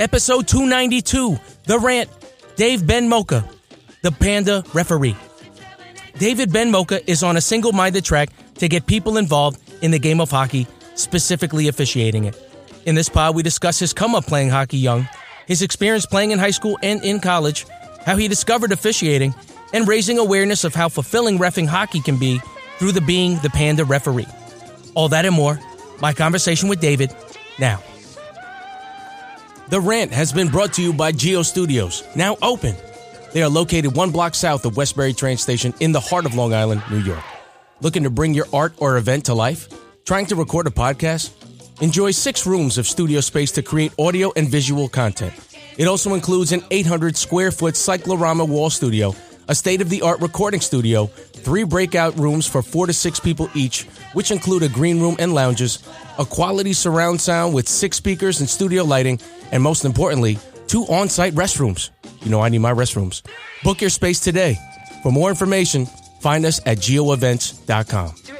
Episode 292 The Rant. Dave Benmocha, the Panda referee. David Benmocha is on a single minded track to get people involved in the game of hockey, specifically officiating it. In this pod, we discuss his come up playing hockey young, his experience playing in high school and in college, how he discovered officiating, and raising awareness of how fulfilling refing hockey can be through the being the Panda referee. All that and more, my conversation with David now. The Rant has been brought to you by Geo Studios, now open. They are located one block south of Westbury train station in the heart of Long Island, New York. Looking to bring your art or event to life? Trying to record a podcast? Enjoy six rooms of studio space to create audio and visual content. It also includes an 800 square foot cyclorama wall studio, a state of the art recording studio, three breakout rooms for four to six people each, which include a green room and lounges, a quality surround sound with six speakers and studio lighting, and most importantly, two on site restrooms. You know, I need my restrooms. Book your space today. For more information, find us at geoevents.com.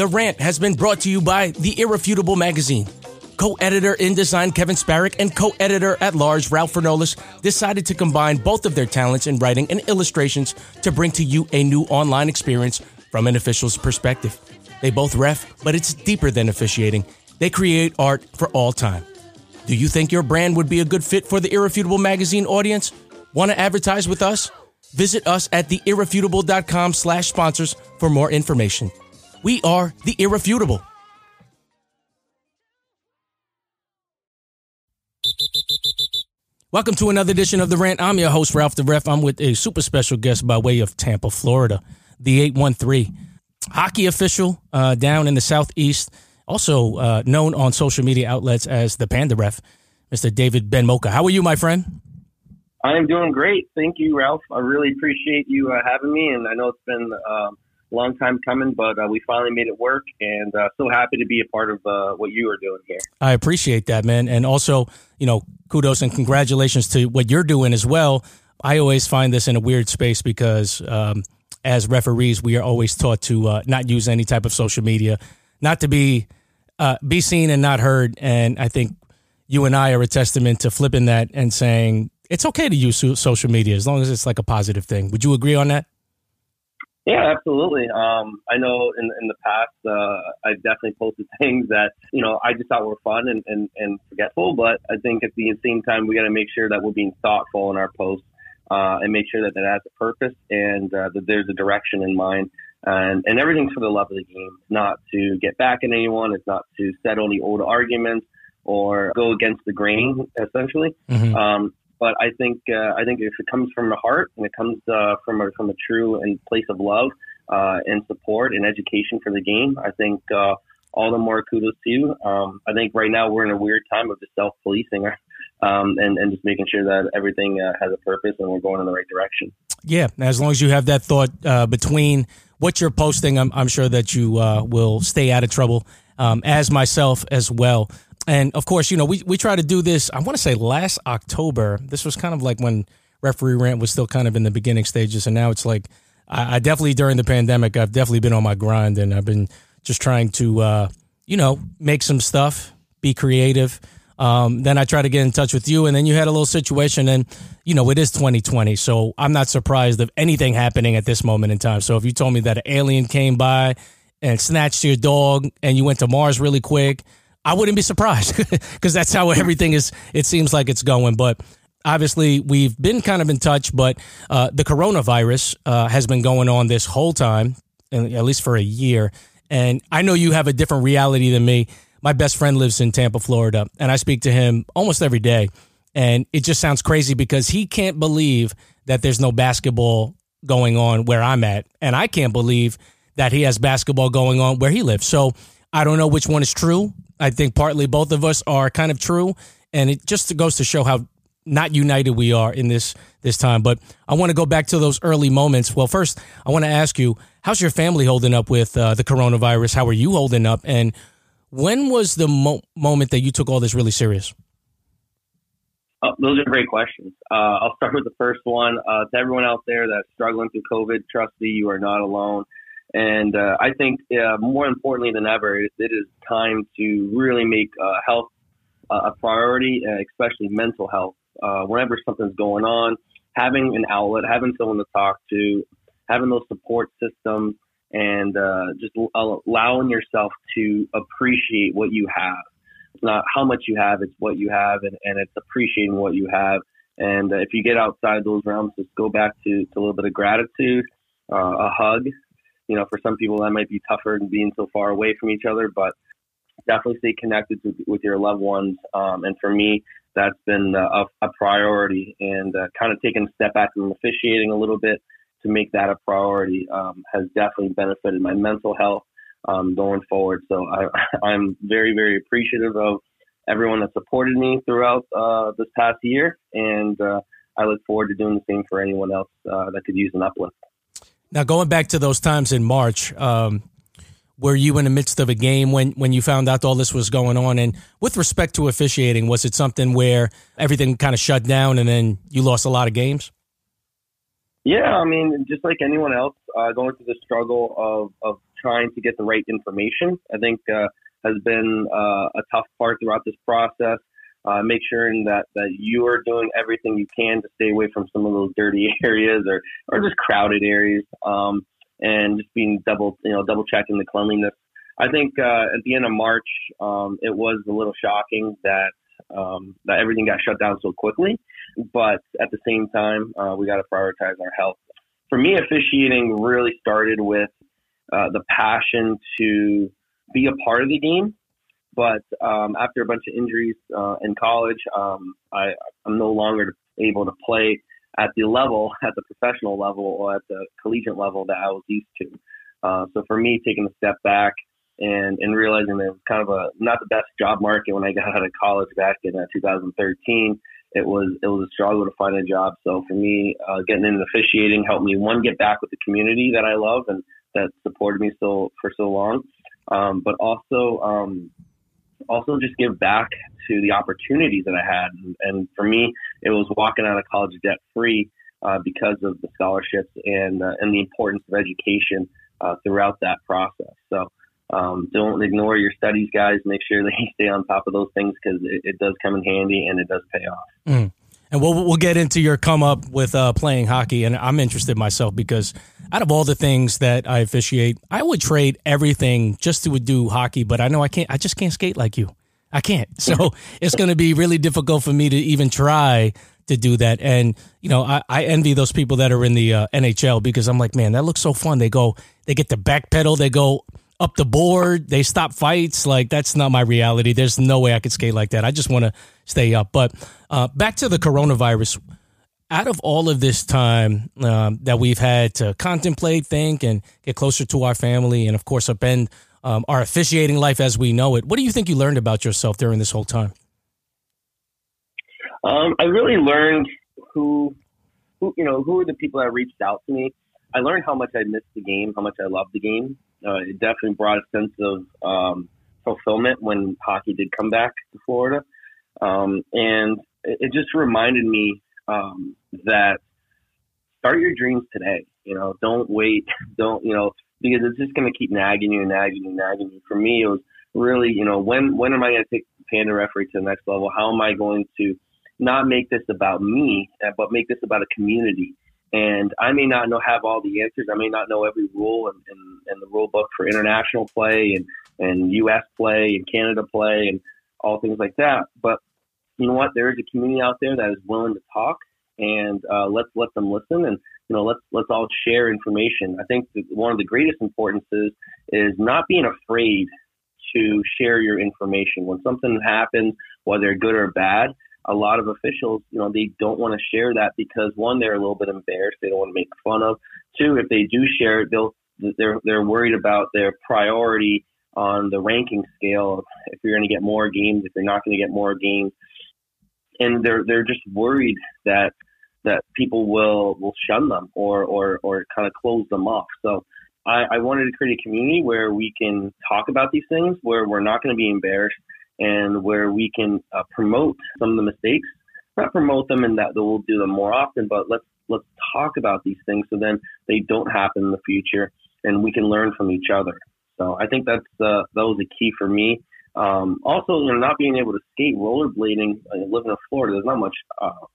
The Rant has been brought to you by The Irrefutable Magazine. Co editor in design Kevin Sparrick and co editor at large Ralph Fernolis decided to combine both of their talents in writing and illustrations to bring to you a new online experience from an official's perspective. They both ref, but it's deeper than officiating. They create art for all time. Do you think your brand would be a good fit for the Irrefutable Magazine audience? Want to advertise with us? Visit us at theirrefutable.com slash sponsors for more information. We are the Irrefutable. Welcome to another edition of The Rant. I'm your host, Ralph the Ref. I'm with a super special guest by way of Tampa, Florida, the 813 hockey official uh, down in the Southeast, also uh, known on social media outlets as the Panda Ref, Mr. David Benmocha. How are you, my friend? I am doing great. Thank you, Ralph. I really appreciate you uh, having me, and I know it's been um, long time coming, but uh, we finally made it work, and uh, so happy to be a part of uh, what you are doing here. I appreciate that, man, and also, you know, kudos and congratulations to what you're doing as well. I always find this in a weird space because um, as referees, we are always taught to uh, not use any type of social media, not to be uh, be seen and not heard, and I think you and I are a testament to flipping that and saying it's okay to use social media as long as it's like a positive thing. Would you agree on that? Yeah, absolutely. Um, I know in in the past, uh, I definitely posted things that you know I just thought were fun and, and, and forgetful. But I think at the same time, we got to make sure that we're being thoughtful in our posts uh, and make sure that it has a purpose and uh, that there's a direction in mind. And, and everything's for the love of the game. It's not to get back at anyone. It's not to settle any old arguments or go against the grain, essentially. Mm-hmm. Um, but I think uh, I think if it comes from the heart and it comes uh, from a from a true and place of love uh, and support and education for the game, I think uh, all the more kudos to you. Um, I think right now we're in a weird time of just self policing um, and and just making sure that everything uh, has a purpose and we're going in the right direction. Yeah, as long as you have that thought uh, between what you're posting, I'm, I'm sure that you will stay out of trouble. Um, as myself as well. And of course, you know, we, we try to do this, I want to say last October. This was kind of like when referee rant was still kind of in the beginning stages. And now it's like, I, I definitely, during the pandemic, I've definitely been on my grind and I've been just trying to, uh, you know, make some stuff, be creative. Um, then I try to get in touch with you, and then you had a little situation, and you know it is 2020, so I'm not surprised of anything happening at this moment in time. So if you told me that an alien came by and snatched your dog, and you went to Mars really quick, I wouldn't be surprised because that's how everything is. It seems like it's going, but obviously we've been kind of in touch. But uh, the coronavirus uh, has been going on this whole time, at least for a year. And I know you have a different reality than me. My best friend lives in Tampa, Florida, and I speak to him almost every day. And it just sounds crazy because he can't believe that there's no basketball going on where I'm at, and I can't believe that he has basketball going on where he lives. So I don't know which one is true. I think partly both of us are kind of true, and it just goes to show how not united we are in this this time. But I want to go back to those early moments. Well, first, I want to ask you, how's your family holding up with uh, the coronavirus? How are you holding up? And When was the mo- moment that you took all this really serious? Oh, those are great questions. Uh, I'll start with the first one. Uh, to everyone out there that's struggling through COVID, trust me, you are not alone. And uh, I think uh, more importantly than ever, it, is time to really make uh, health a priority, especially mental health. Uh, whenever something's going on, having an outlet, having someone to talk to, having those support systems, and just allowing yourself to appreciate what you have it's not how much you have, it's what you have, and, and it's appreciating what you have. And uh, if you get outside those realms, just go back to, to a little bit of gratitude, uh, a hug. You know, for some people that might be tougher than being so far away from each other, but definitely stay connected to, with your loved ones. Um, and for me, that's been a, a priority. And uh, kind of taking a step back from officiating a little bit to make that a priority um, has definitely benefited my mental health um, going forward. So I, I'm very, very appreciative of everyone that supported me throughout uh, this past year, and uh, I look forward to doing the same for anyone else uh, that could use an uplift. Now, going back to those times in March, um, were you in the midst of a game when, when you found out all this was going on? And with respect to officiating, was it something where everything kind of shut down and then you lost a lot of games? Yeah, I mean, just like anyone else, uh, going through the struggle of, of trying to get the right information, I think uh, has been uh, a tough part throughout this process. Uh, make sure that, that you are doing everything you can to stay away from some of those dirty areas or, or just crowded areas, um, and just being double, you know, double checking the cleanliness. I think uh, at the end of March, um, it was a little shocking that um, that everything got shut down so quickly. But at the same time, uh, we got to prioritize our health. For me, officiating really started with uh, the passion to be a part of the game. But um, after a bunch of injuries uh, in college, um, I, I'm no longer able to play at the level, at the professional level, or at the collegiate level that I was used to. Uh, so for me, taking a step back and, and realizing that it was kind of a not the best job market when I got out of college back in uh, 2013. It was it was a struggle to find a job. So for me, uh, getting into officiating helped me one get back with the community that I love and that supported me so for so long, um, but also um, also just give back to the opportunities that I had. And, and for me, it was walking out of college debt free uh, because of the scholarships and uh, and the importance of education uh, throughout that process. So um, don't ignore your studies, guys. Make sure that you stay on top of those things because it, it, does come in handy and it does pay off. Mm. And we'll we'll get into your come up with uh, playing hockey, and I'm interested myself because out of all the things that I officiate, I would trade everything just to do hockey. But I know I can't. I just can't skate like you. I can't. So it's going to be really difficult for me to even try to do that. And you know, I, I envy those people that are in the uh, NHL because I'm like, man, that looks so fun. They go, they get the back pedal, they go up the board. They stop fights. Like that's not my reality. There's no way I could skate like that. I just want to stay up. But uh, back to the coronavirus. Out of all of this time um, that we've had to contemplate, think, and get closer to our family, and of course upend um, our officiating life as we know it, what do you think you learned about yourself during this whole time? Um, I really learned who, who, you know, who are the people that reached out to me. I learned how much I missed the game, how much I love the game, uh, it definitely brought a sense of um, fulfillment when hockey did come back to Florida. Um, and it, it, just reminded me um, that start your dreams today. You know, don't wait. Don't, you know, because it's just going to keep nagging you and nagging you and nagging you. For me, it was really, you know, when, when am I going to take Panda Referee to the next level? How am I going to not make this about me, but make this about a community? And I may not know have all the answers. I may not know every rule and, and, and the rule book for international play and, and U.S. play and Canada play and all things like that. But you know what? There is a community out there that is willing to talk, and uh, let's let them listen, and you know, let's let's all share information. I think one of the greatest importances is not being afraid to share your information when something happens, whether good or bad a lot of officials, you know, they don't want to share that because one, they're a little bit embarrassed. They don't want to make fun of. Two, if they do share it, they'll they're they're worried about their priority on the ranking scale. If you're going to get more games, if you're not going to get more games, and they're they're just worried that that people will will shun them or or or kind of close them off. So I, I wanted to create a community where we can talk about these things, where we're not going to be embarrassed, and where we can uh, promote some of the mistakes. Not promote them and that we'll do them more often, but let's let's talk about these things so then they don't happen in the future, and we can learn from each other. So I think that's uh, that was a key for me. Um, also, you know, not being able to skate, rollerblading. I live in Florida. There's not much uh,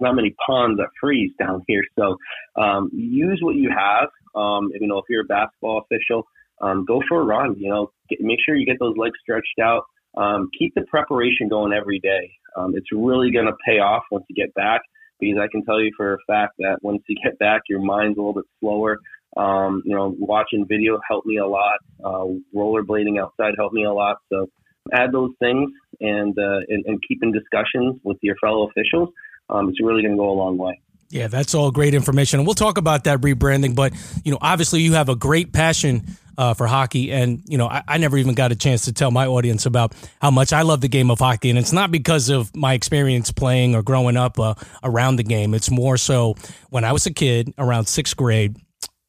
not many ponds that freeze down here. So um, use what you have. Um, you know, if you're a basketball official, um, go for a run. You know, get, make sure you get those legs stretched out. Um, keep the preparation going every day. Um, it's really going to pay off once you get back because I can tell you for a fact that once you get back, your mind's a little bit slower. Um, you know, watching video helped me a lot. Uh, rollerblading outside helped me a lot. So add those things and, uh, and, and keep in discussions with your fellow officials um, it's really going to go a long way. Yeah, that's all great information. And we'll talk about that rebranding. But, you know, obviously you have a great passion uh, for hockey. And, you know, I, I, never even got a chance to tell my audience about how much I love the game of hockey. And it's not because of my experience playing or growing up uh, around the game. It's more so when I was a kid around sixth grade,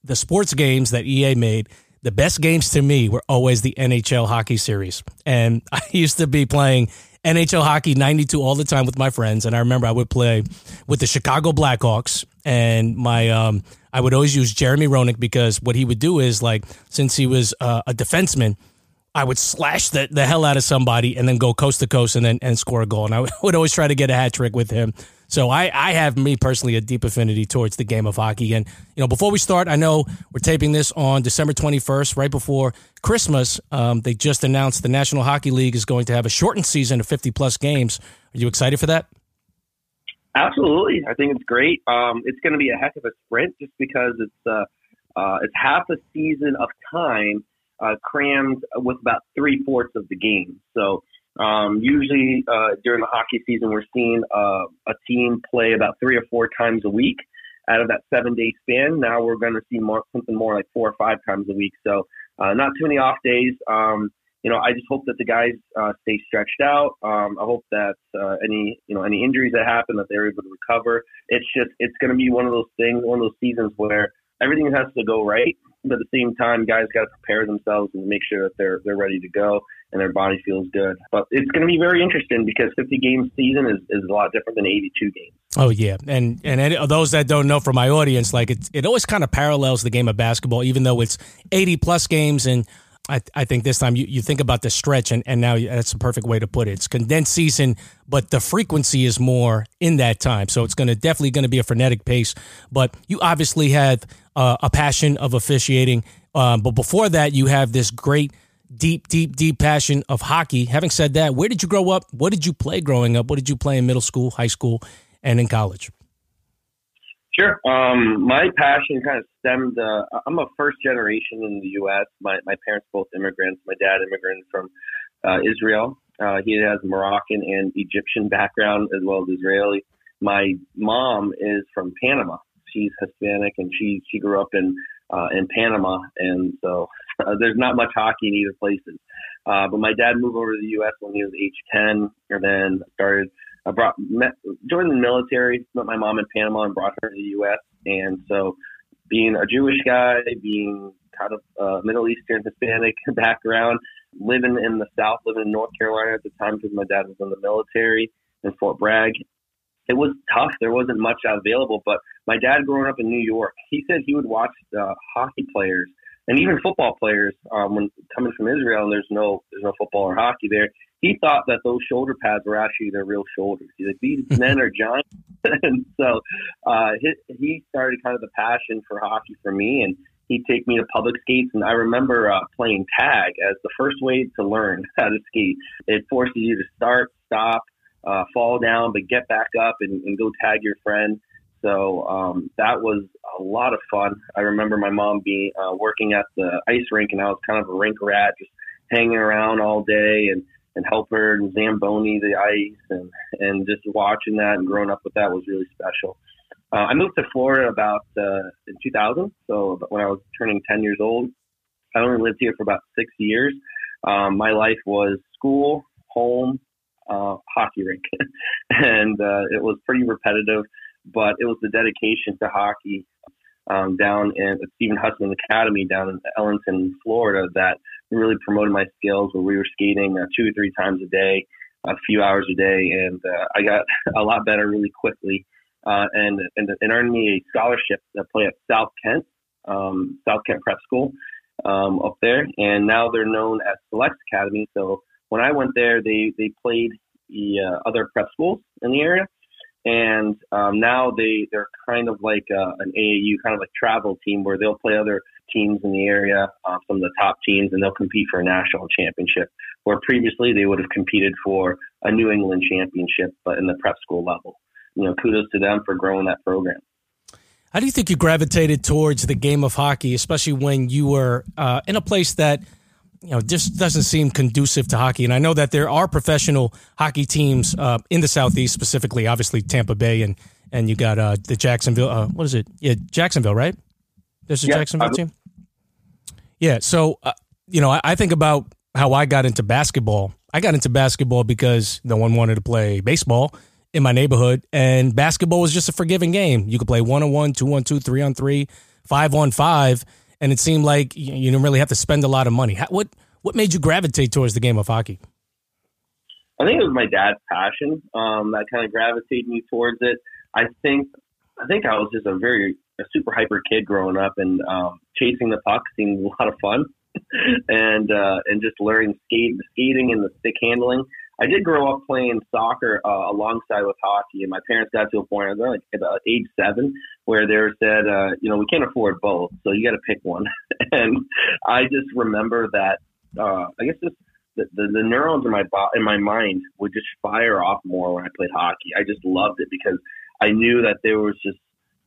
the sports games that EA made, the best games to me were always the NHL hockey series. And I used to be playing NHL hockey 92 all the time with my friends. And I remember I would play with the Chicago Blackhawks and my, um, I would always use Jeremy Roenick because what he would do is like, since he was uh, a defenseman, I would slash the, the hell out of somebody and then go coast to coast and then and score a goal. And I would always try to get a hat trick with him. So I, I have me personally a deep affinity towards the game of hockey. And, you know, before we start, I know we're taping this on December 21st, right before Christmas. Um, they just announced the National Hockey League is going to have a shortened season of 50 plus games. Are you excited for that? Absolutely. I think it's great. Um, it's going to be a heck of a sprint just because it's, uh, uh, it's half a season of time uh, crammed with about three fourths of the game. So, um, usually uh, during the hockey season, we're seeing uh, a team play about three or four times a week out of that seven day span. Now we're going to see more something more like four or five times a week. So uh, not too many off days. Um, you know, I just hope that the guys uh, stay stretched out. Um, I hope that uh, any you know any injuries that happen that they're able to recover. It's just it's going to be one of those things, one of those seasons where everything has to go right but at the same time, guys got to prepare themselves and make sure that they're they're ready to go and their body feels good. But it's going to be very interesting because 50 game season is, is a lot different than 82 games. Oh yeah, and and any, those that don't know from my audience, like it it always kind of parallels the game of basketball, even though it's 80 plus games and. I, I think this time you, you think about the stretch, and, and now that's the perfect way to put it. It's condensed season, but the frequency is more in that time. So it's going to definitely going to be a frenetic pace. But you obviously have uh, a passion of officiating. Um, but before that, you have this great, deep, deep, deep passion of hockey. Having said that, where did you grow up? What did you play growing up? What did you play in middle school, high school, and in college? Sure. Um, my passion kind of stemmed. Uh, I'm a first generation in the U.S. My my parents both immigrants. My dad immigrated from uh, Israel. Uh, he has Moroccan and Egyptian background as well as Israeli. My mom is from Panama, she's Hispanic and she she grew up in uh, in Panama, and so uh, there's not much hockey in either places. Uh, but my dad moved over to the U.S. when he was age 10, and then started. I brought met, joined the military, met my mom in Panama, and brought her to the U.S. And so, being a Jewish guy, being kind of uh, Middle Eastern Hispanic background, living in the South, living in North Carolina at the time because my dad was in the military in Fort Bragg, it was tough. There wasn't much available. But my dad, growing up in New York, he said he would watch the hockey players and even football players um, when coming from Israel. And there's no there's no football or hockey there. He thought that those shoulder pads were actually their real shoulders. He's like, these men are giants. and so uh, he, he started kind of the passion for hockey for me, and he'd take me to public skates. And I remember uh, playing tag as the first way to learn how to skate. It forces you to start, stop, uh, fall down, but get back up and, and go tag your friend. So um, that was a lot of fun. I remember my mom being uh, working at the ice rink, and I was kind of a rink rat, just hanging around all day and and help her and zamboni the ice, and and just watching that and growing up with that was really special. Uh, I moved to Florida about uh, in 2000, so when I was turning 10 years old. I only lived here for about six years. Um, my life was school, home, uh, hockey rink, and uh, it was pretty repetitive. But it was the dedication to hockey um, down in Stephen Hudson Academy down in Ellenton, Florida, that really promoted my skills. Where we were skating uh, two or three times a day, a few hours a day, and uh, I got a lot better really quickly, uh, and, and and earned me a scholarship to play at South Kent, um, South Kent Prep School um, up there, and now they're known as Select Academy. So when I went there, they they played the uh, other prep schools in the area, and um, now they they're kind of like uh, an AAU kind of like travel team where they'll play other teams in the area, uh, some of the top teams, and they'll compete for a national championship. Where previously they would have competed for a New England championship, but in the prep school level. You know, kudos to them for growing that program. How do you think you gravitated towards the game of hockey, especially when you were uh, in a place that you know just doesn't seem conducive to hockey? And I know that there are professional hockey teams uh, in the southeast, specifically, obviously Tampa Bay, and and you got uh, the Jacksonville. Uh, what is it? Yeah, Jacksonville, right? There's a yeah, Jacksonville team. Yeah. So uh, you know, I, I think about how I got into basketball. I got into basketball because no one wanted to play baseball in my neighborhood, and basketball was just a forgiving game. You could play one on one, two on two, three on three, five on five, and it seemed like you, didn't really have to spend a lot of money. What what made you gravitate towards the game of hockey? I think it was my dad's passion um, that kind of gravitated me towards it. I think I think I was just a very a super hyper kid growing up, and um, chasing the puck seemed a lot of fun, and uh, and just learning skate, skating and the stick handling. I did grow up playing soccer uh, alongside with hockey, and my parents got to a point, I was like about age seven, where they said, uh, you know, we can't afford both, so you got to pick one. and I just remember that, uh, I guess just the, the, the neurons in my bo- in my mind would just fire off more when I played hockey. I just loved it because I knew that there was just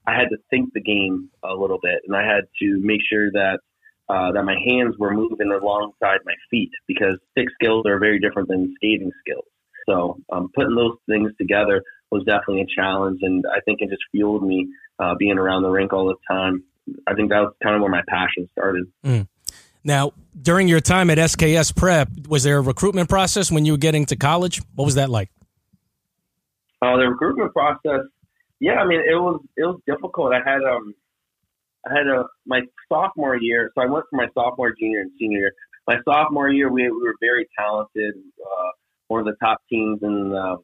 I had to think the game a little bit, and I had to make sure that uh, that my hands were moving alongside my feet because stick skills are very different than skating skills. So um, putting those things together was definitely a challenge, and I think it just fueled me uh, being around the rink all the time. I think that was kind of where my passion started. Mm. Now, during your time at SKS Prep, was there a recruitment process when you were getting to college? What was that like? Uh, the recruitment process, yeah, I mean, it was it was difficult. I had um, I had a my sophomore year, so I went for my sophomore, junior, and senior year. My sophomore year, we, we were very talented, uh, one of the top teams in uh,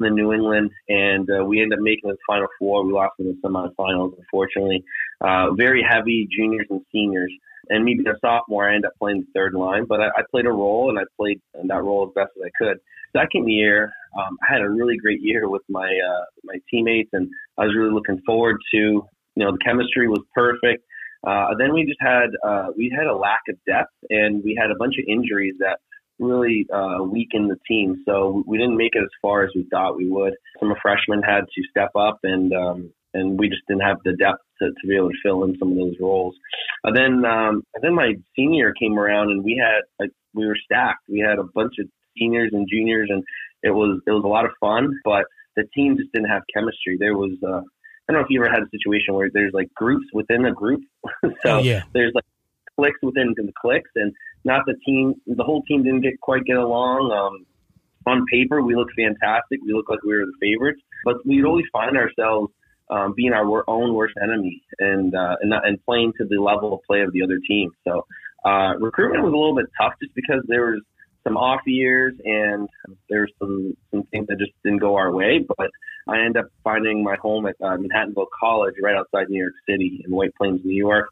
the New England, and uh, we ended up making the Final Four. We lost in the semifinals, unfortunately. Uh, very heavy juniors and seniors, and me being a sophomore, I ended up playing the third line, but I, I played a role, and I played in that role as best as I could. Second year, um, I had a really great year with my uh, my teammates, and I was really looking forward to you know, the chemistry was perfect. Uh, then we just had uh, we had a lack of depth, and we had a bunch of injuries that really uh, weakened the team. So we didn't make it as far as we thought we would. Some freshmen had to step up, and um, and we just didn't have the depth to, to be able to fill in some of those roles. And then um, and then my senior came around, and we had like we were stacked. We had a bunch of seniors and juniors, and it was it was a lot of fun, but the team just didn't have chemistry. There was uh, I don't know if you ever had a situation where there's like groups within a group. so oh, yeah. there's like clicks within the clicks, and not the team. The whole team didn't get quite get along. Um, on paper, we looked fantastic. We looked like we were the favorites, but we'd always find ourselves um, being our own worst enemy and uh, and, not, and playing to the level of play of the other team. So uh, recruitment was a little bit tough just because there was some off years and there's some some things that just didn't go our way. But I ended up finding my home at uh, Manhattanville College, right outside New York City in White Plains, New York,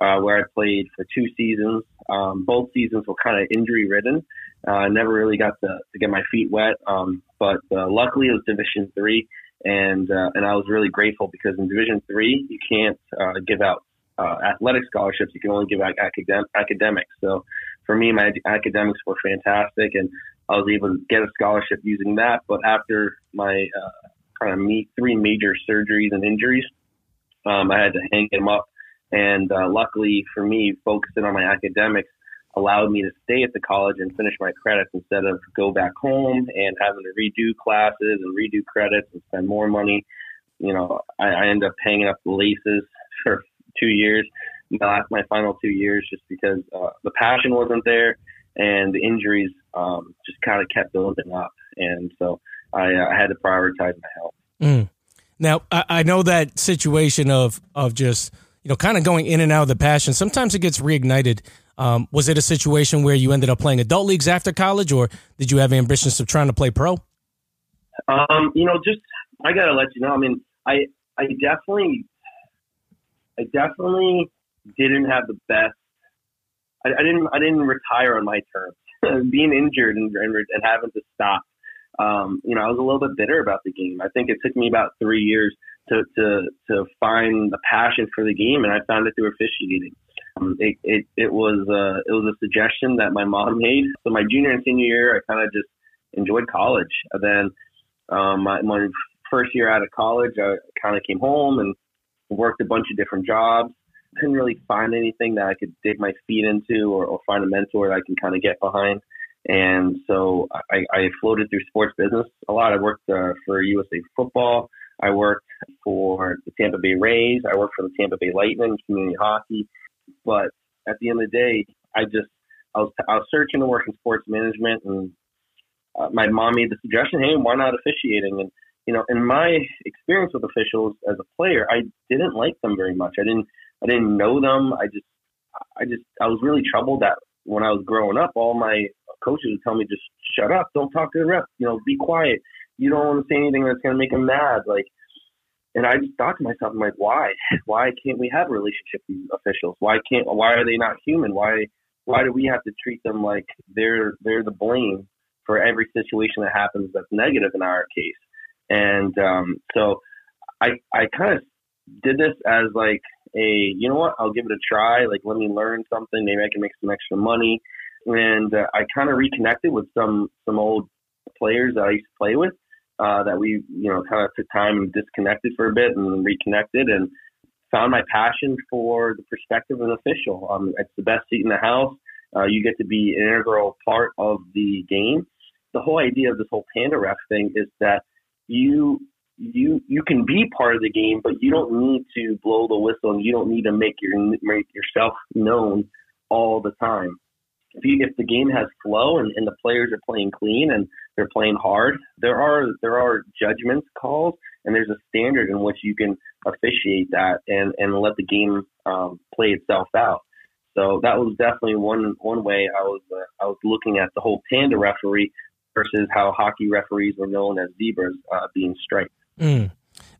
uh, where I played for two seasons. Um, both seasons were kind of injury ridden. Uh, I never really got to, to get my feet wet, um, but uh, luckily it was Division three, and uh, and I was really grateful because in Division three you can't uh, give out uh, athletic scholarships. You can only give out academic academics. So for me, my academics were fantastic, and I was able to get a scholarship using that. But after my uh, kind of me, three major surgeries and injuries, um, I had to hang them up. And uh, luckily for me, focusing on my academics allowed me to stay at the college and finish my credits instead of go back home and having to redo classes and redo credits and spend more money. You know, I, I ended up hanging up the laces for two years not my final two years just because uh, the passion wasn't there and the injuries um, just kind of kept building up. And so I, uh, I had to prioritize my health. Mm. Now, I, I know that situation of, of just, you know, kind of going in and out of the passion. Sometimes it gets reignited. Um, was it a situation where you ended up playing adult leagues after college, or did you have ambitions of trying to play pro? Um, you know, just I gotta let you know. I mean, I I definitely, I definitely didn't have the best. I, I didn't I didn't retire on my terms. Being injured and, and, and having to stop, um, you know, I was a little bit bitter about the game. I think it took me about three years to to to find the passion for the game, and I found it through officiating. Um, it, it it was uh, it was a suggestion that my mom made. So my junior and senior year, I kind of just enjoyed college. And then um, my, my first year out of college, I kind of came home and worked a bunch of different jobs. Couldn't really find anything that I could dig my feet into or, or find a mentor that I can kind of get behind. And so I, I floated through sports business a lot. I worked uh, for USA Football. I worked for the Tampa Bay Rays. I worked for the Tampa Bay Lightning, community hockey. But at the end of the day, I just I was I was searching to work in sports management, and uh, my mom made the suggestion, "Hey, why not officiating?" And you know, in my experience with officials as a player, I didn't like them very much. I didn't I didn't know them. I just I just I was really troubled that when I was growing up, all my coaches would tell me just shut up, don't talk to the ref, you know, be quiet. You don't want to say anything that's gonna make them mad. Like and I just thought to myself, I'm like, why? Why can't we have a relationship with these officials? Why can't why are they not human? Why why do we have to treat them like they're they're the blame for every situation that happens that's negative in our case? And um, so I I kind of did this as like a you know what I'll give it a try. Like let me learn something. Maybe I can make some extra money. And uh, I kind of reconnected with some some old players that I used to play with. Uh, that we you know kind of took time and disconnected for a bit and reconnected and found my passion for the perspective of an official. Um, it's the best seat in the house. Uh, you get to be an integral part of the game. The whole idea of this whole panda ref thing is that you you you can be part of the game, but you don't need to blow the whistle and you don't need to make your make yourself known all the time. If you, if the game has flow and, and the players are playing clean and they're playing hard, there are there are judgments calls and there's a standard in which you can officiate that and and let the game um, play itself out. So that was definitely one one way I was uh, I was looking at the whole panda referee versus how hockey referees were known as zebras uh, being striped. Mm.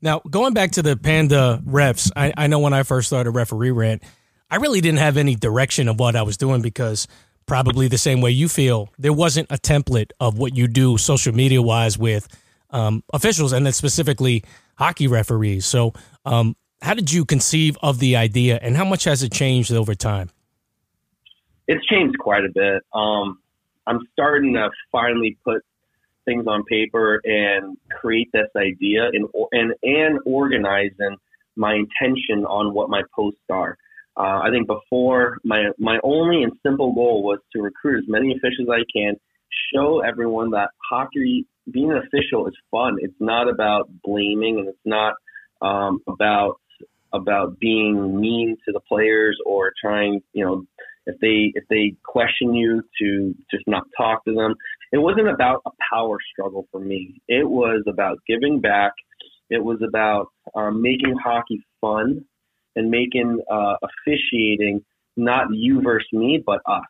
Now, going back to the Panda refs, I, I know when I first started referee rant, I really didn't have any direction of what I was doing because probably the same way you feel, there wasn't a template of what you do social media wise with um, officials and then specifically hockey referees. So, um, how did you conceive of the idea and how much has it changed over time? It's changed quite a bit. Um, I'm starting to finally put things on paper and create this idea and and and organizing my intention on what my posts are. Uh, I think before my my only and simple goal was to recruit as many officials as I can, show everyone that hockey being an official is fun. It's not about blaming and it's not um, about about being mean to the players or trying you know if they if they question you to just not talk to them. It wasn't about a power struggle for me. It was about giving back. It was about um, making hockey fun and making uh, officiating not you versus me, but us,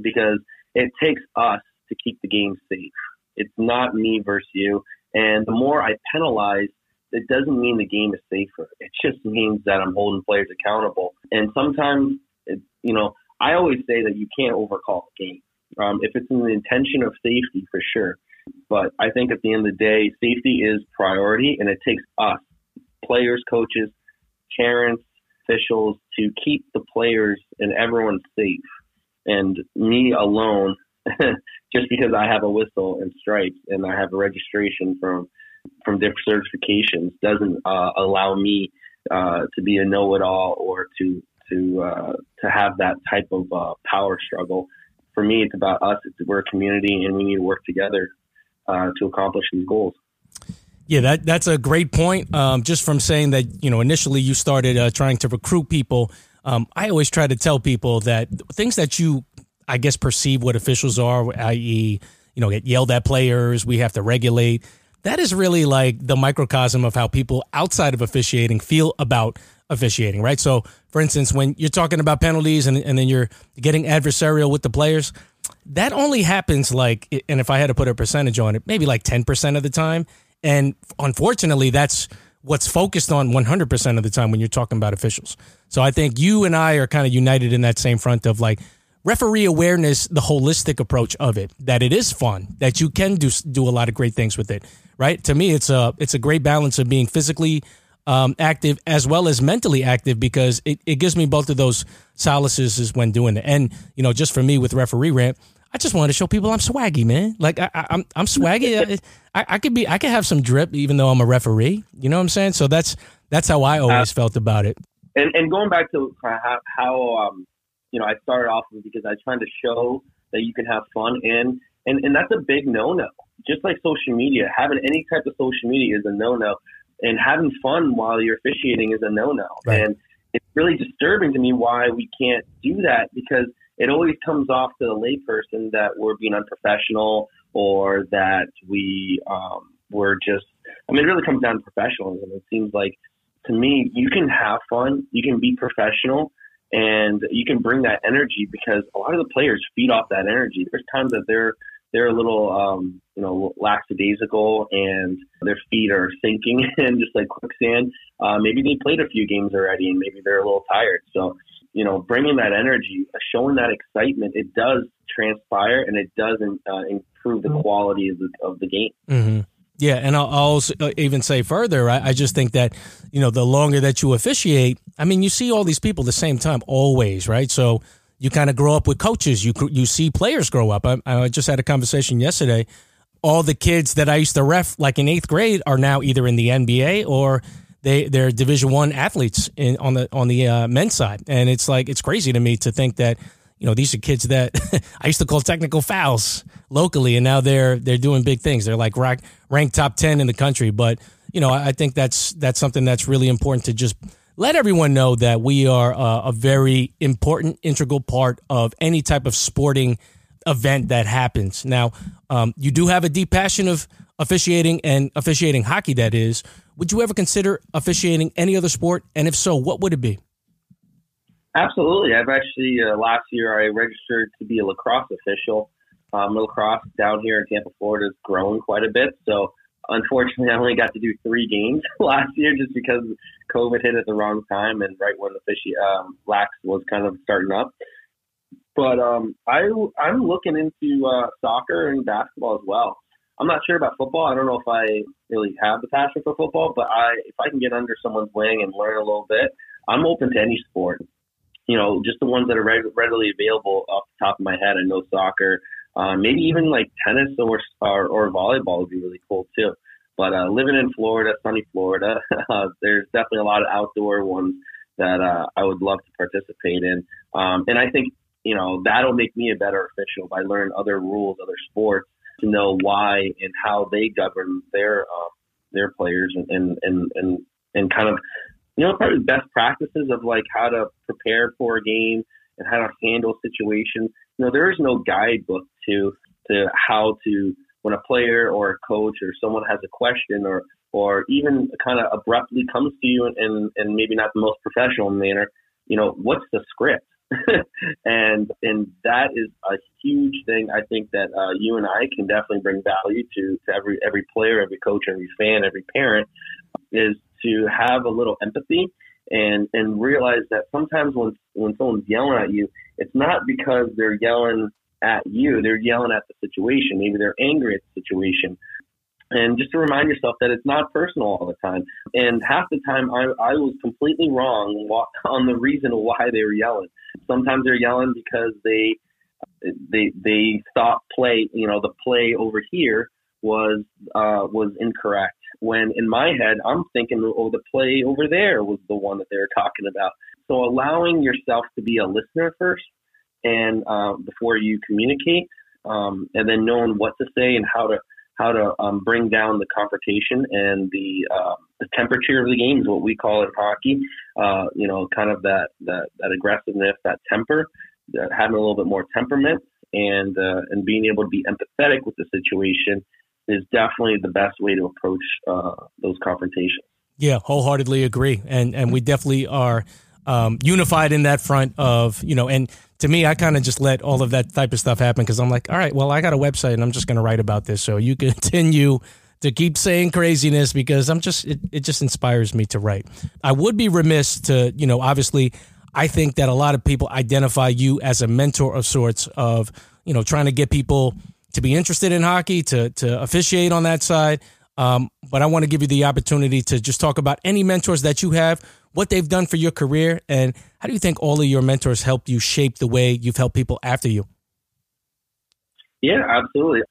because it takes us to keep the game safe. It's not me versus you. And the more I penalize, it doesn't mean the game is safer. It just means that I'm holding players accountable. And sometimes, it, you know, I always say that you can't overcall a game. Um, if it's in the intention of safety, for sure. But I think at the end of the day, safety is priority, and it takes us, players, coaches, parents, officials, to keep the players and everyone safe. And me alone, just because I have a whistle and stripes and I have a registration from from different certifications, doesn't uh, allow me uh, to be a know-it-all or to to uh, to have that type of uh, power struggle. For me, it's about us. It's, we're a community, and we need to work together uh, to accomplish these goals. Yeah, that that's a great point. Um, just from saying that, you know, initially you started uh, trying to recruit people. Um, I always try to tell people that things that you, I guess, perceive what officials are, i.e., you know, get yelled at players, we have to regulate. That is really like the microcosm of how people outside of officiating feel about officiating, right? So, for instance, when you're talking about penalties and, and then you're getting adversarial with the players, that only happens like, and if I had to put a percentage on it, maybe like 10% of the time. And unfortunately, that's what's focused on 100% of the time when you're talking about officials. So I think you and I are kind of united in that same front of like referee awareness, the holistic approach of it, that it is fun, that you can do do a lot of great things with it, right? To me, it's a it's a great balance of being physically um, active as well as mentally active because it, it gives me both of those solaces when doing it. And you know, just for me with referee rant, I just wanted to show people I'm swaggy, man. Like I, am I'm, I'm swaggy. I, I could be I could have some drip even though I'm a referee. You know what I'm saying? So that's that's how I always uh, felt about it. And, and going back to how, how um, you know I started off with because I was trying to show that you can have fun and and and that's a big no no. Just like social media, having any type of social media is a no no, and having fun while you're officiating is a no no. Right. And it's really disturbing to me why we can't do that because it always comes off to the layperson that we're being unprofessional or that we um, we're just. I mean, it really comes down to professionalism. It seems like to me, you can have fun, you can be professional, and you can bring that energy because a lot of the players feed off that energy. There's times that they're they're a little um, you know lackadaisical and their feet are sinking in just like quicksand. Uh, maybe they played a few games already and maybe they're a little tired. So you know, bringing that energy, showing that excitement, it does transpire and it does uh, improve the mm-hmm. quality of the, of the game. Mm-hmm. Yeah, and I'll, I'll, uh, even say further. I, I, just think that you know the longer that you officiate, I mean, you see all these people the same time always, right? So you kind of grow up with coaches. You you see players grow up. I, I just had a conversation yesterday. All the kids that I used to ref like in eighth grade are now either in the NBA or they they're Division One athletes in on the on the uh, men's side, and it's like it's crazy to me to think that you know these are kids that I used to call technical fouls locally, and now they're they're doing big things. They're like rank, ranked top ten in the country, but you know I think that's that's something that's really important to just let everyone know that we are uh, a very important integral part of any type of sporting event that happens. Now, um, you do have a deep passion of officiating and officiating hockey. That is. Would you ever consider officiating any other sport? And if so, what would it be? Absolutely. I've actually, uh, last year, I registered to be a lacrosse official. Um, lacrosse down here in Tampa, Florida has grown quite a bit. So, unfortunately, I only got to do three games last year just because COVID hit at the wrong time and right when the fishy um, lax was kind of starting up. But um, I, I'm looking into uh, soccer and basketball as well. I'm not sure about football. I don't know if I really have the passion for football, but I if I can get under someone's wing and learn a little bit, I'm open to any sport. You know, just the ones that are readily available off the top of my head. I know soccer, uh, maybe even like tennis or, or or volleyball would be really cool too. But uh, living in Florida, sunny Florida, uh, there's definitely a lot of outdoor ones that uh, I would love to participate in. Um, and I think you know that'll make me a better official by learning other rules, other sports to know why and how they govern their uh, their players and, and and and and kind of you know probably best practices of like how to prepare for a game and how to handle situations. You know, there is no guidebook to to how to when a player or a coach or someone has a question or or even kind of abruptly comes to you and and maybe not the most professional manner. You know, what's the script? and and that is a huge thing. I think that uh, you and I can definitely bring value to, to every every player, every coach, every fan, every parent is to have a little empathy and and realize that sometimes when when someone's yelling at you, it's not because they're yelling at you; they're yelling at the situation. Maybe they're angry at the situation. And just to remind yourself that it's not personal all the time. And half the time, I, I was completely wrong on the reason why they were yelling. Sometimes they're yelling because they they they thought play, you know, the play over here was uh, was incorrect. When in my head, I'm thinking, oh, the play over there was the one that they were talking about. So allowing yourself to be a listener first, and uh, before you communicate, um, and then knowing what to say and how to how to um, bring down the confrontation and the uh, the temperature of the game is what we call it in hockey. Uh, you know, kind of that that, that aggressiveness, that temper, that having a little bit more temperament, and uh, and being able to be empathetic with the situation is definitely the best way to approach uh, those confrontations. Yeah, wholeheartedly agree, and and we definitely are um, unified in that front of you know and to me, I kind of just let all of that type of stuff happen because I'm like, all right, well, I got a website and I'm just going to write about this. So you continue to keep saying craziness because I'm just, it, it just inspires me to write. I would be remiss to, you know, obviously, I think that a lot of people identify you as a mentor of sorts of, you know, trying to get people to be interested in hockey, to, to officiate on that side. Um, but I want to give you the opportunity to just talk about any mentors that you have what they've done for your career, and how do you think all of your mentors helped you shape the way you've helped people after you? Yeah, absolutely.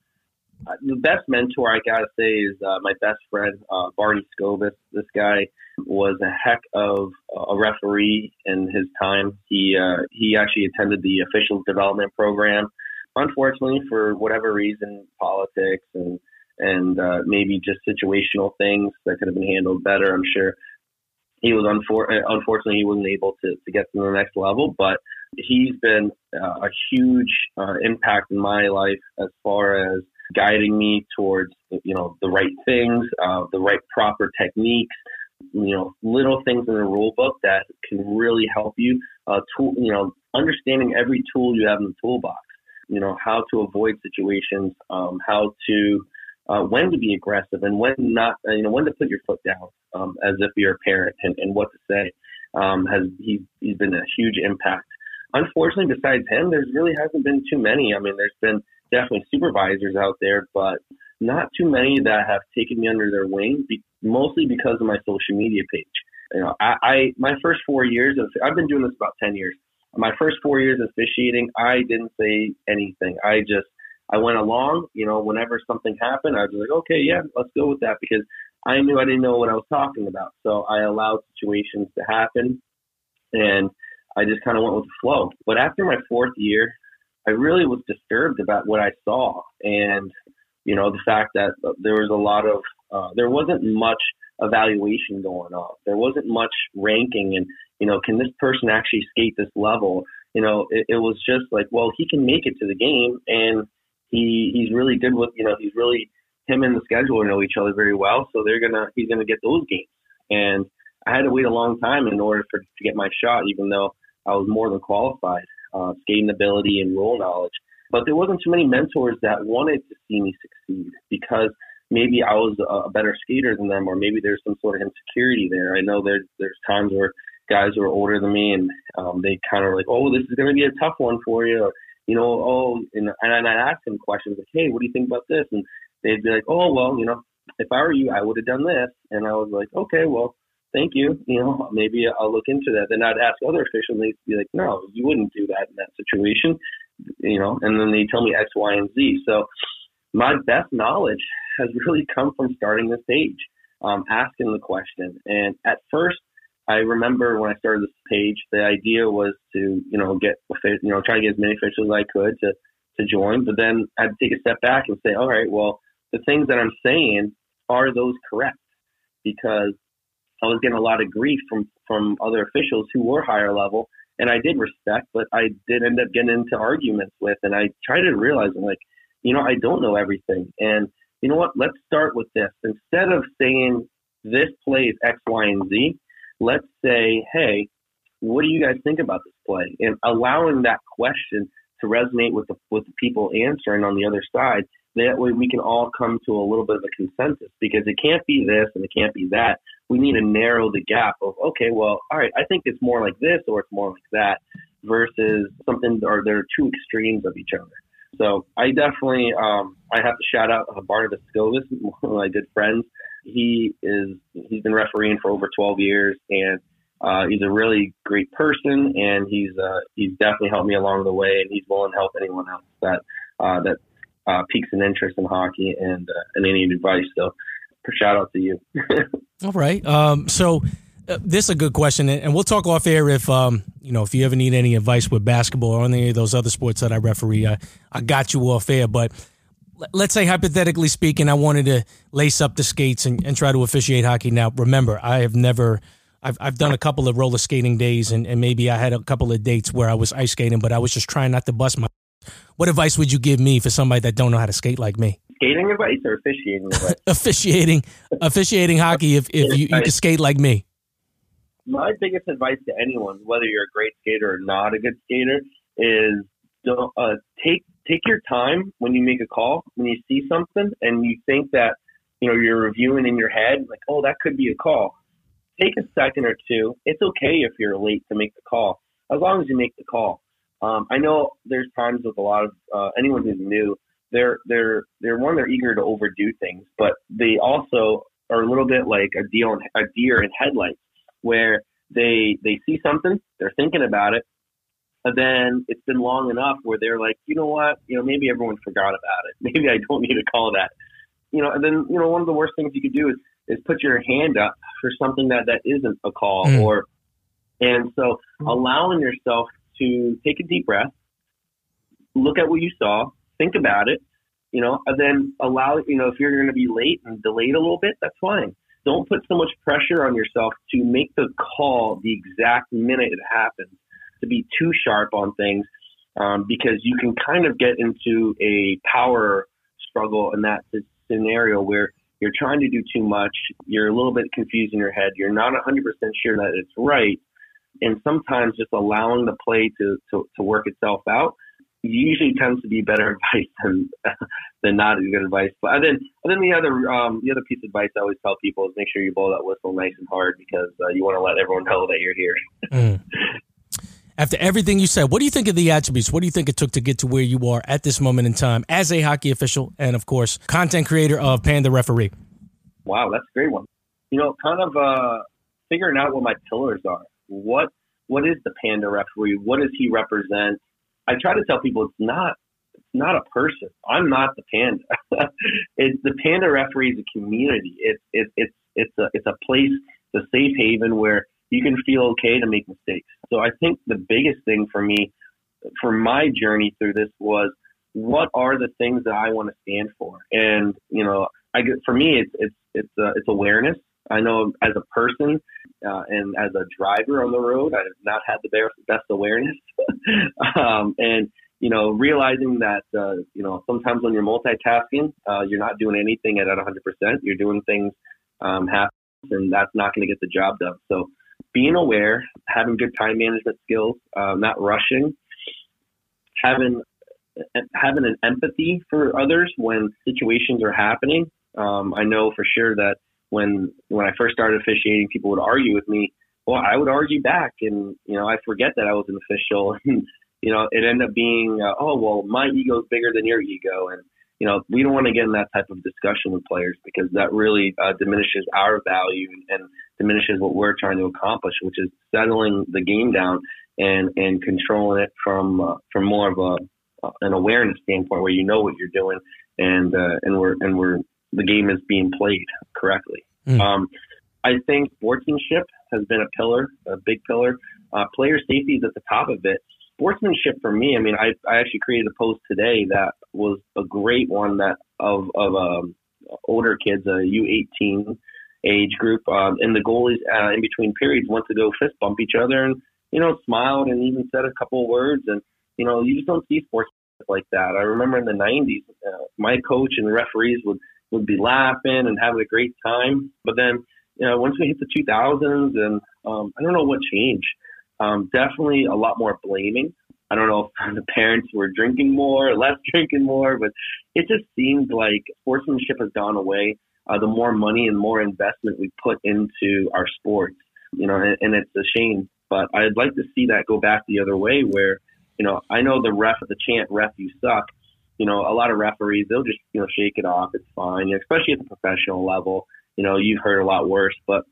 Uh, the best mentor I gotta say is uh, my best friend uh, Barney Scobus. This guy was a heck of a referee in his time. He uh, he actually attended the official development program. Unfortunately, for whatever reason, politics and and uh, maybe just situational things that could have been handled better. I'm sure he was unfor- unfortunately he wasn't able to, to get to the next level, but he's been uh, a huge uh, impact in my life as far as guiding me towards you know the right things, uh, the right proper techniques, you know little things in the rule book that can really help you. Uh, tool, you know, understanding every tool you have in the toolbox. You know how to avoid situations, um, how to uh, when to be aggressive and when not, uh, you know, when to put your foot down um, as if you're a parent and, and what to say. Um, has he, he's been a huge impact. Unfortunately, besides him, there really hasn't been too many. I mean, there's been definitely supervisors out there, but not too many that have taken me under their wing, be, mostly because of my social media page. You know, I, I my first four years of I've been doing this about ten years. My first four years of officiating, I didn't say anything. I just I went along, you know, whenever something happened, I was like, okay, yeah, let's go with that because I knew I didn't know what I was talking about. So I allowed situations to happen and I just kind of went with the flow. But after my fourth year, I really was disturbed about what I saw and, you know, the fact that there was a lot of, uh, there wasn't much evaluation going on. There wasn't much ranking and, you know, can this person actually skate this level? You know, it, it was just like, well, he can make it to the game and he he's really good with you know he's really him and the scheduler know each other very well, so they're gonna he's gonna get those games. And I had to wait a long time in order for to get my shot, even though I was more than qualified, uh, skating ability and role knowledge. But there wasn't too many mentors that wanted to see me succeed because maybe I was a better skater than them, or maybe there's some sort of insecurity there. I know there's there's times where guys who are older than me and um, they kind of like, oh, this is going to be a tough one for you. Or, you know, oh, and, and I'd ask them questions like, hey, what do you think about this? And they'd be like, oh, well, you know, if I were you, I would have done this. And I was like, okay, well, thank you. You know, maybe I'll look into that. Then I'd ask other officials, and they'd be like, no, you wouldn't do that in that situation. You know, and then they tell me X, Y, and Z. So my best knowledge has really come from starting this page, um, asking the question. And at first, I remember when I started this page, the idea was to, you know, get, you know, try to get as many officials as I could to, to join. But then I had to take a step back and say, all right, well, the things that I'm saying, are those correct? Because I was getting a lot of grief from, from other officials who were higher level. And I did respect, but I did end up getting into arguments with, and I tried to realize, I'm like, you know, I don't know everything. And you know what? Let's start with this. Instead of saying this plays X, Y, and Z, let's say, hey, what do you guys think about this play? And allowing that question to resonate with the with the people answering on the other side. That way we can all come to a little bit of a consensus because it can't be this and it can't be that. We need to narrow the gap of okay, well, all right, I think it's more like this or it's more like that versus something or there are two extremes of each other. So I definitely um, I have to shout out Barnabas Scobus, one of my good friends. He is he's been refereeing for over 12 years, and uh, he's a really great person, and he's uh, he's definitely helped me along the way, and he's willing to help anyone else that uh, that uh, piques an interest in hockey and uh, and any advice. So, shout out to you. All right. Um, so. Uh, this is a good question, and we'll talk off air if um, you know if you ever need any advice with basketball or any of those other sports that I referee. I, I got you off air, but let's say hypothetically speaking, I wanted to lace up the skates and, and try to officiate hockey. Now, remember, I have never. I've, I've done a couple of roller skating days and, and maybe I had a couple of dates where I was ice skating, but I was just trying not to bust my what advice would you give me for somebody that don't know how to skate like me? Skating advice or officiating advice? officiating, officiating hockey. If if you, you can skate like me. My biggest advice to anyone, whether you're a great skater or not a good skater, is don't uh, take take your time when you make a call when you see something and you think that you know you're reviewing in your head like oh that could be a call. Take a second or two. It's okay if you're late to make the call as long as you make the call. Um, i know there's times with a lot of uh, anyone who's new they're they're they're one they're eager to overdo things but they also are a little bit like a deal a deer in headlights where they they see something they're thinking about it and then it's been long enough where they're like, you know what, you know, maybe everyone forgot about it. Maybe I don't need to call that. You know, and then you know, one of the worst things you could do is is put your hand up for something that that isn't a call mm. or, and so allowing yourself to take a deep breath, look at what you saw, think about it, you know, and then allow, you know, if you're going to be late and delayed a little bit, that's fine. Don't put so much pressure on yourself to make the call the exact minute it happens to be too sharp on things um, because you can kind of get into a power struggle in that scenario where you're trying to do too much, you're a little bit confused in your head, you're not 100% sure that it's right, and sometimes just allowing the play to, to, to work itself out usually tends to be better advice than than not good advice. But and then and then the other um, the other piece of advice I always tell people is make sure you blow that whistle nice and hard because uh, you want to let everyone know that you're here. mm. After everything you said, what do you think of the attributes? What do you think it took to get to where you are at this moment in time as a hockey official and, of course, content creator of Panda Referee? Wow, that's a great one. You know, kind of uh, figuring out what my pillars are. What what is the Panda Referee? What does he represent? I try to tell people it's not it's not a person. I'm not the panda. it's the Panda Referee is a community. It's it's it's it's a it's a place, it's a safe haven where you can feel okay to make mistakes. So I think the biggest thing for me, for my journey through this was what are the things that I want to stand for? And, you know, I get, for me, it's, it's, it's, uh, it's awareness. I know as a person uh, and as a driver on the road, I have not had the best, awareness. um, and, you know, realizing that, uh, you know, sometimes when you're multitasking, uh, you're not doing anything at, at 100%. You're doing things um, half, and that's not going to get the job done. So being aware, having good time management skills, uh, not rushing, having having an empathy for others when situations are happening. Um, I know for sure that when when I first started officiating, people would argue with me. Well, I would argue back, and you know I forget that I was an official. And you know it ended up being, uh, oh well, my ego is bigger than your ego, and you know, we don't want to get in that type of discussion with players because that really uh, diminishes our value and diminishes what we're trying to accomplish, which is settling the game down and and controlling it from uh, from more of a uh, an awareness standpoint where you know what you're doing and uh, and we're and we're the game is being played correctly. Mm. Um, I think sportsmanship has been a pillar, a big pillar. Uh, player safety is at the top of it sportsmanship for me, I mean, I, I actually created a post today that was a great one that of of um, older kids, a U18 age group, um, and the goalies uh, in between periods went to go fist bump each other and you know smiled and even said a couple words, and you know you just don't see sports like that. I remember in the 90s, uh, my coach and the referees would would be laughing and having a great time, but then you know once we hit the 2000s, and um, I don't know what changed um, definitely a lot more blaming. I don't know if the parents were drinking more or less drinking more, but it just seems like sportsmanship has gone away. Uh, the more money and more investment we put into our sports, you know, and, and it's a shame. But I'd like to see that go back the other way, where you know I know the ref, the chant "ref, you suck." You know, a lot of referees they'll just you know shake it off. It's fine, especially at the professional level. You know, you've heard a lot worse, but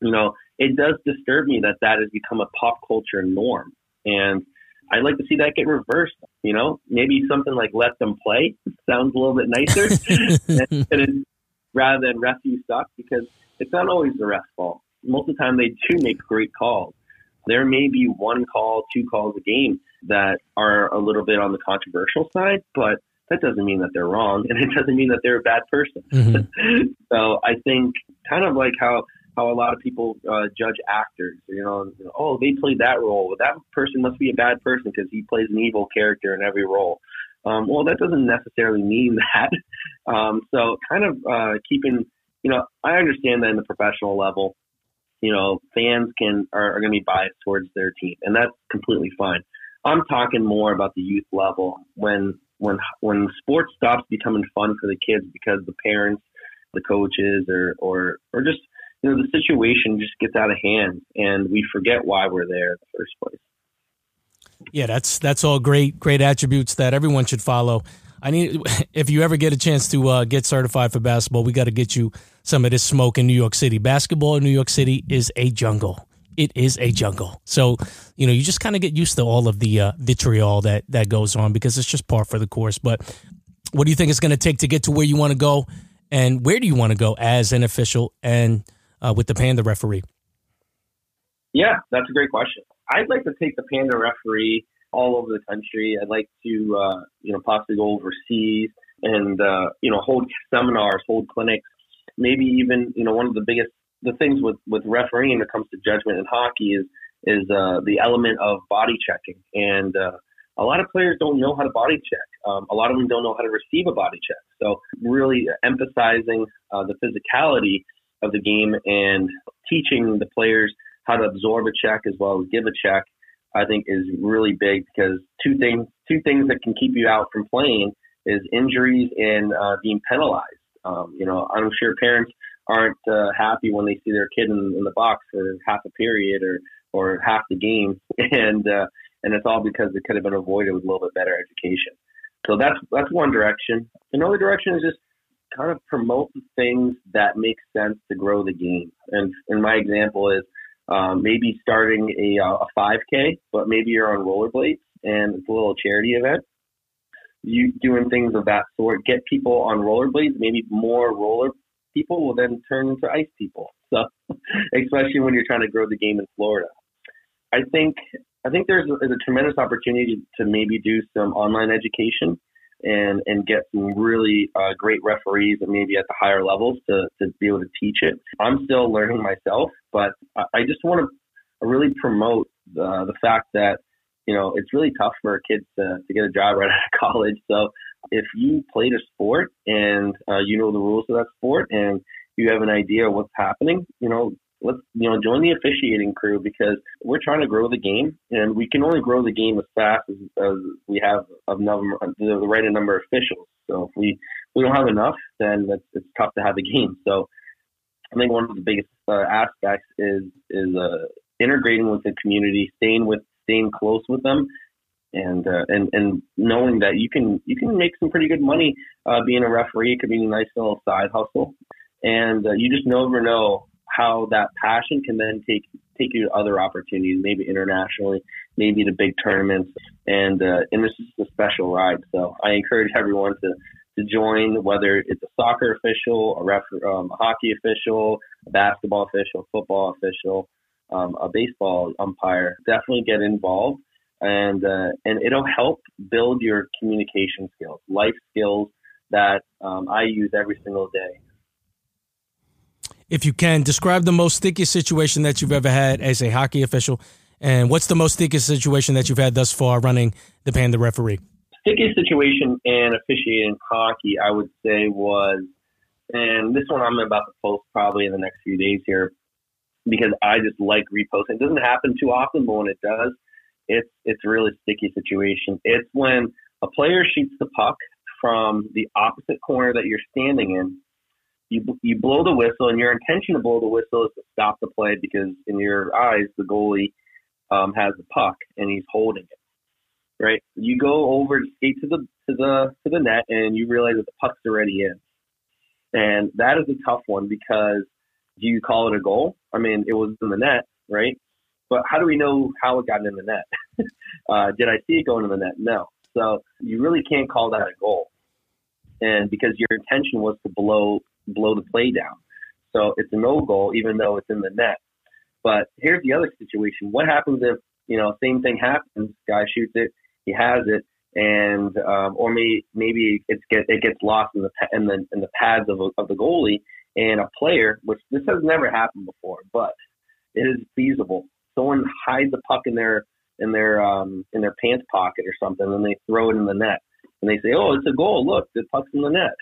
you know, it does disturb me that that has become a pop culture norm. And I'd like to see that get reversed. You know, maybe something like "Let Them Play" sounds a little bit nicer, rather than "Ref You Suck," because it's not always the ref's fault. Most of the time, they do make great calls. There may be one call, two calls a game that are a little bit on the controversial side, but that doesn't mean that they're wrong, and it doesn't mean that they're a bad person. Mm-hmm. so I think kind of like how how a lot of people uh, judge actors. You know, oh, they played that role. That person must be a bad person because he plays an evil character in every role. Um, well, that doesn't necessarily mean that. Um, so, kind of uh, keeping, you know, I understand that in the professional level, you know, fans can are, are going to be biased towards their team, and that's completely fine. I'm talking more about the youth level when when when sports stops becoming fun for the kids because the parents, the coaches, or or or just you know the situation just gets out of hand, and we forget why we're there in the first place. Yeah, that's that's all great great attributes that everyone should follow. I need if you ever get a chance to uh, get certified for basketball, we got to get you some of this smoke in New York City. Basketball in New York City is a jungle. It is a jungle. So you know you just kind of get used to all of the uh, vitriol that that goes on because it's just par for the course. But what do you think it's going to take to get to where you want to go, and where do you want to go as an official and uh, with the Panda referee? Yeah, that's a great question. I'd like to take the Panda referee all over the country. I'd like to, uh, you know, possibly go overseas and, uh, you know, hold seminars, hold clinics, maybe even, you know, one of the biggest, the things with, with refereeing when it comes to judgment in hockey is, is, uh, the element of body checking. And, uh, a lot of players don't know how to body check. Um, a lot of them don't know how to receive a body check. So really emphasizing uh, the physicality of the game and teaching the players how to absorb a check as well as give a check I think is really big because two things two things that can keep you out from playing is injuries and uh, being penalized. Um, you know, I'm sure parents aren't uh, happy when they see their kid in, in the box for half a period or or half the game, and uh, and it's all because it could have been avoided with a little bit better education. So that's that's one direction. Another direction is just kind of promote the things that make sense to grow the game. And and my example is um, maybe starting a, uh, a 5K, but maybe you're on rollerblades and it's a little charity event. You doing things of that sort, get people on rollerblades. Maybe more roller people will then turn into ice people. So, especially when you're trying to grow the game in Florida, I think I think there's a, there's a tremendous opportunity to maybe do some online education and and get some really uh, great referees and maybe at the higher levels to to be able to teach it. I'm still learning myself, but I, just want to really promote the the fact that you know it's really tough for kids to to get a job right out of college. So if you played a sport and uh, you know the rules of that sport and you have an idea of what's happening, you know, let's you know join the officiating crew because we're trying to grow the game, and we can only grow the game as fast as, as we have of number the, right number of officials. So if we we don't have enough, then it's, it's tough to have the game. So I think one of the biggest uh, aspects is is uh, integrating with the community, staying with staying close with them, and uh, and and knowing that you can you can make some pretty good money uh, being a referee. It could be a nice little side hustle, and uh, you just never know how that passion can then take take you to other opportunities, maybe internationally, maybe to big tournaments, and uh, and this is a special ride. So I encourage everyone to to join, whether it's a soccer official, a, ref, um, a hockey official, a basketball official, football official, um, a baseball umpire. Definitely get involved, and uh, and it'll help build your communication skills, life skills that um, I use every single day if you can, describe the most stickiest situation that you've ever had as a hockey official, and what's the most stickiest situation that you've had thus far running the Panda referee? Stickiest situation in officiating hockey, I would say, was, and this one I'm about to post probably in the next few days here, because I just like reposting. It doesn't happen too often, but when it does, it's it's a really sticky situation. It's when a player shoots the puck from the opposite corner that you're standing in you you blow the whistle, and your intention to blow the whistle is to stop the play because in your eyes the goalie um, has the puck and he's holding it. Right? You go over skate to the to the to the net, and you realize that the puck's already in, and that is a tough one because do you call it a goal? I mean, it was in the net, right? But how do we know how it got in the net? uh, did I see it going in the net? No. So you really can't call that a goal. And because your intention was to blow blow the play down. So it's a no goal, even though it's in the net. But here's the other situation. What happens if, you know, same thing happens, guy shoots it, he has it, and, um, or maybe, maybe it's get, it gets lost in the, in the, in the pads of, of the goalie and a player, which this has never happened before, but it is feasible. Someone hides a puck in their, in their, um, in their pants pocket or something and they throw it in the net and they say, "Oh, it's a goal. Look, the puck's in the net."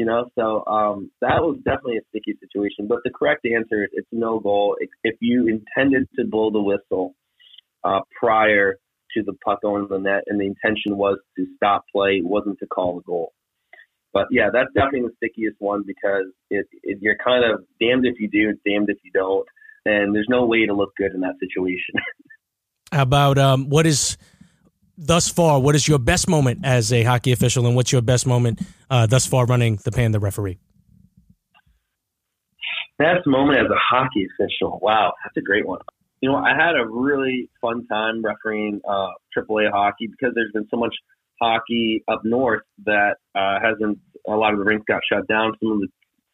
You know, so um, that was definitely a sticky situation. But the correct answer is it's no goal. If you intended to blow the whistle uh, prior to the puck going in the net, and the intention was to stop play, wasn't to call the goal. But yeah, that's definitely the stickiest one because it, it, you're kind of damned if you do, damned if you don't, and there's no way to look good in that situation. About um, what is thus far? What is your best moment as a hockey official, and what's your best moment uh, thus far running the Panda referee? Best moment as a hockey official. Wow, that's a great one. You know, I had a really fun time refereeing uh, AAA hockey because there's been so much hockey up north that uh, hasn't. A lot of the rinks got shut down. Some of the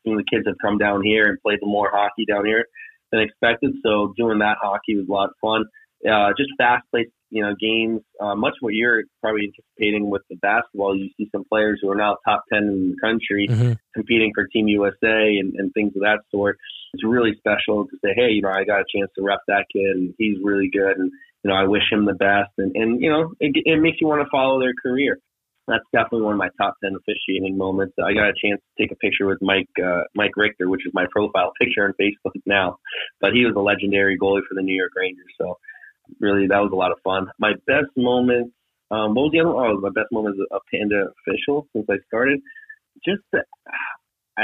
some of the kids have come down here and played more hockey down here than expected. So doing that hockey was a lot of fun. Uh, just fast paced, you know, games. Uh, much what you're probably anticipating with the basketball. You see some players who are now top ten in the country mm-hmm. competing for Team USA and, and things of that sort. It's really special to say, hey, you know, I got a chance to rep that kid, and he's really good, and you know, I wish him the best, and and you know, it, it makes you want to follow their career. That's definitely one of my top ten officiating moments. I got a chance to take a picture with Mike uh, Mike Richter, which is my profile picture on Facebook now, but he was a legendary goalie for the New York Rangers. So really, that was a lot of fun. My best moment. Um, what was the other? Oh, my best moment as a Panda official since I started. Just, the,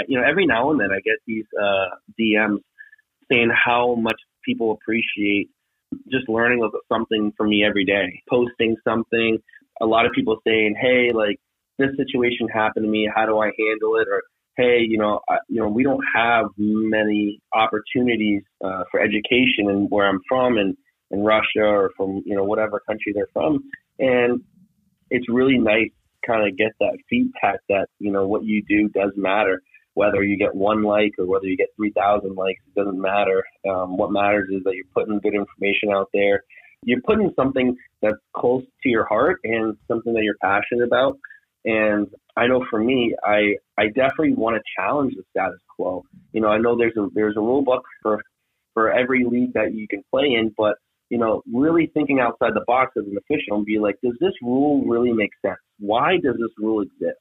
you know, every now and then I get these uh, DMs saying how much people appreciate just learning something from me every day, posting something. A lot of people saying, "Hey, like this situation happened to me. How do I handle it?" Or, "Hey, you know, I, you know, we don't have many opportunities uh, for education and where I'm from, and in Russia or from you know whatever country they're from." And it's really nice kind of get that feedback that you know what you do does matter whether you get one like or whether you get 3,000 likes, it doesn't matter. Um, what matters is that you're putting good information out there. You're putting something that's close to your heart and something that you're passionate about. And I know for me, I, I definitely want to challenge the status quo. You know, I know there's a, there's a rule book for, for every league that you can play in, but you know, really thinking outside the box as an official and be like, does this rule really make sense? Why does this rule exist?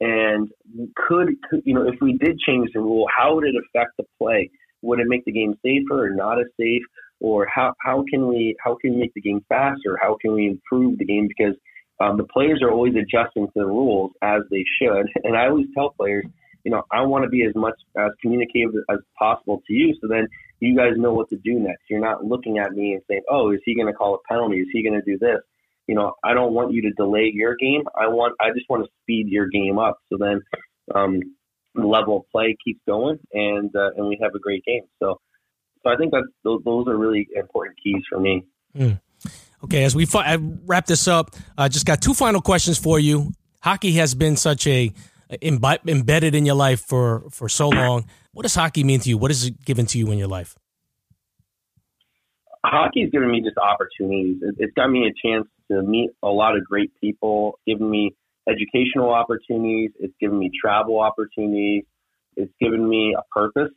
And could, could, you know, if we did change the rule, how would it affect the play? Would it make the game safer or not as safe? Or how, how can we how can we make the game faster? How can we improve the game? Because um, the players are always adjusting to the rules as they should. And I always tell players, you know, I want to be as much as communicative as possible to you, so then you guys know what to do next. You're not looking at me and saying, "Oh, is he going to call a penalty? Is he going to do this?" you know, I don't want you to delay your game. I want, I just want to speed your game up. So then, um, level of play keeps going and, uh, and we have a great game. So, so I think that those, those are really important keys for me. Mm. Okay. As we fi- wrap this up, I just got two final questions for you. Hockey has been such a Im- embedded in your life for, for so long. What does hockey mean to you? What is it given to you in your life? Hockey's given me just opportunities. It's got me a chance to meet a lot of great people, given me educational opportunities. It's given me travel opportunities. It's given me a purpose.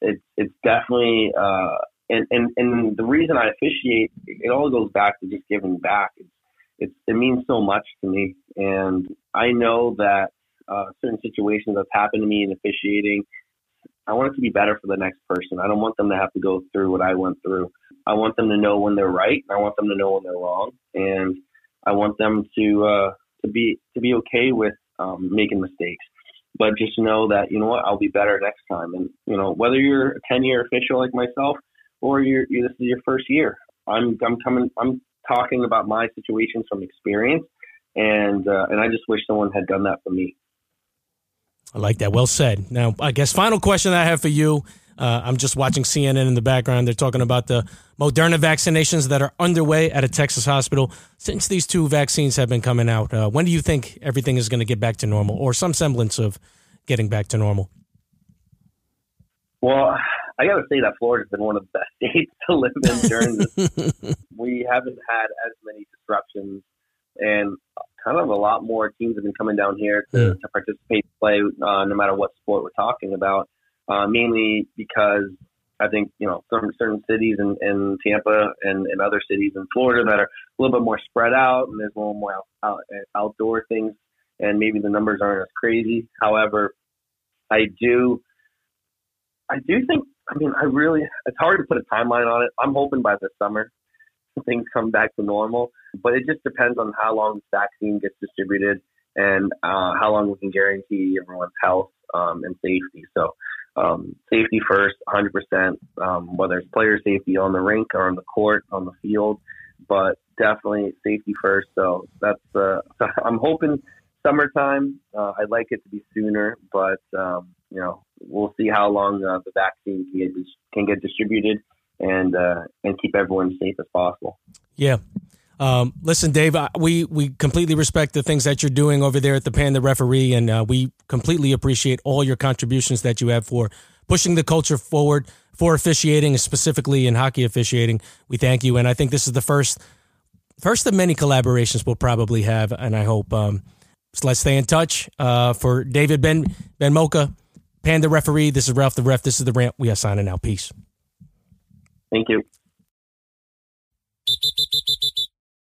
It's it's definitely uh, and, and and the reason I officiate it all goes back to just giving back. It's, it's it means so much to me, and I know that uh, certain situations that's happened to me in officiating I want it to be better for the next person. I don't want them to have to go through what I went through. I want them to know when they're right. and I want them to know when they're wrong, and I want them to uh, to be to be okay with um, making mistakes. But just know that you know what I'll be better next time. And you know whether you're a ten year official like myself or you're, you this is your first year, I'm I'm coming I'm talking about my situations from experience, and uh, and I just wish someone had done that for me. I like that. Well said. Now, I guess final question I have for you. Uh, I'm just watching CNN in the background. They're talking about the Moderna vaccinations that are underway at a Texas hospital. Since these two vaccines have been coming out, uh, when do you think everything is going to get back to normal, or some semblance of getting back to normal? Well, I got to say that Florida's been one of the best states to live in during this. we haven't had as many disruptions, and kind of a lot more teams have been coming down here to, mm. to participate, play, uh, no matter what sport we're talking about. Uh, mainly because I think you know certain certain cities in, in Tampa and, and other cities in Florida that are a little bit more spread out and there's a little more out, out, outdoor things, and maybe the numbers aren't as crazy. However, I do, I do think. I mean, I really. It's hard to put a timeline on it. I'm hoping by the summer things come back to normal, but it just depends on how long the vaccine gets distributed and uh, how long we can guarantee everyone's health um, and safety. So um, safety first, 100%, um, whether it's player safety on the rink or on the court, on the field, but definitely safety first. So that's, uh, I'm hoping summertime. Uh, I'd like it to be sooner, but, um, you know, we'll see how long uh, the vaccine can get, can get distributed and, uh, and keep everyone safe as possible. Yeah. Um, listen, Dave, we, we completely respect the things that you're doing over there at the Panda Referee, and uh, we completely appreciate all your contributions that you have for pushing the culture forward for officiating, specifically in hockey officiating. We thank you, and I think this is the first first of many collaborations we'll probably have, and I hope. Um, so let's stay in touch. Uh, for David Ben Benmocha, Panda Referee, this is Ralph the Ref. This is the rant. We are signing out. Peace. Thank you.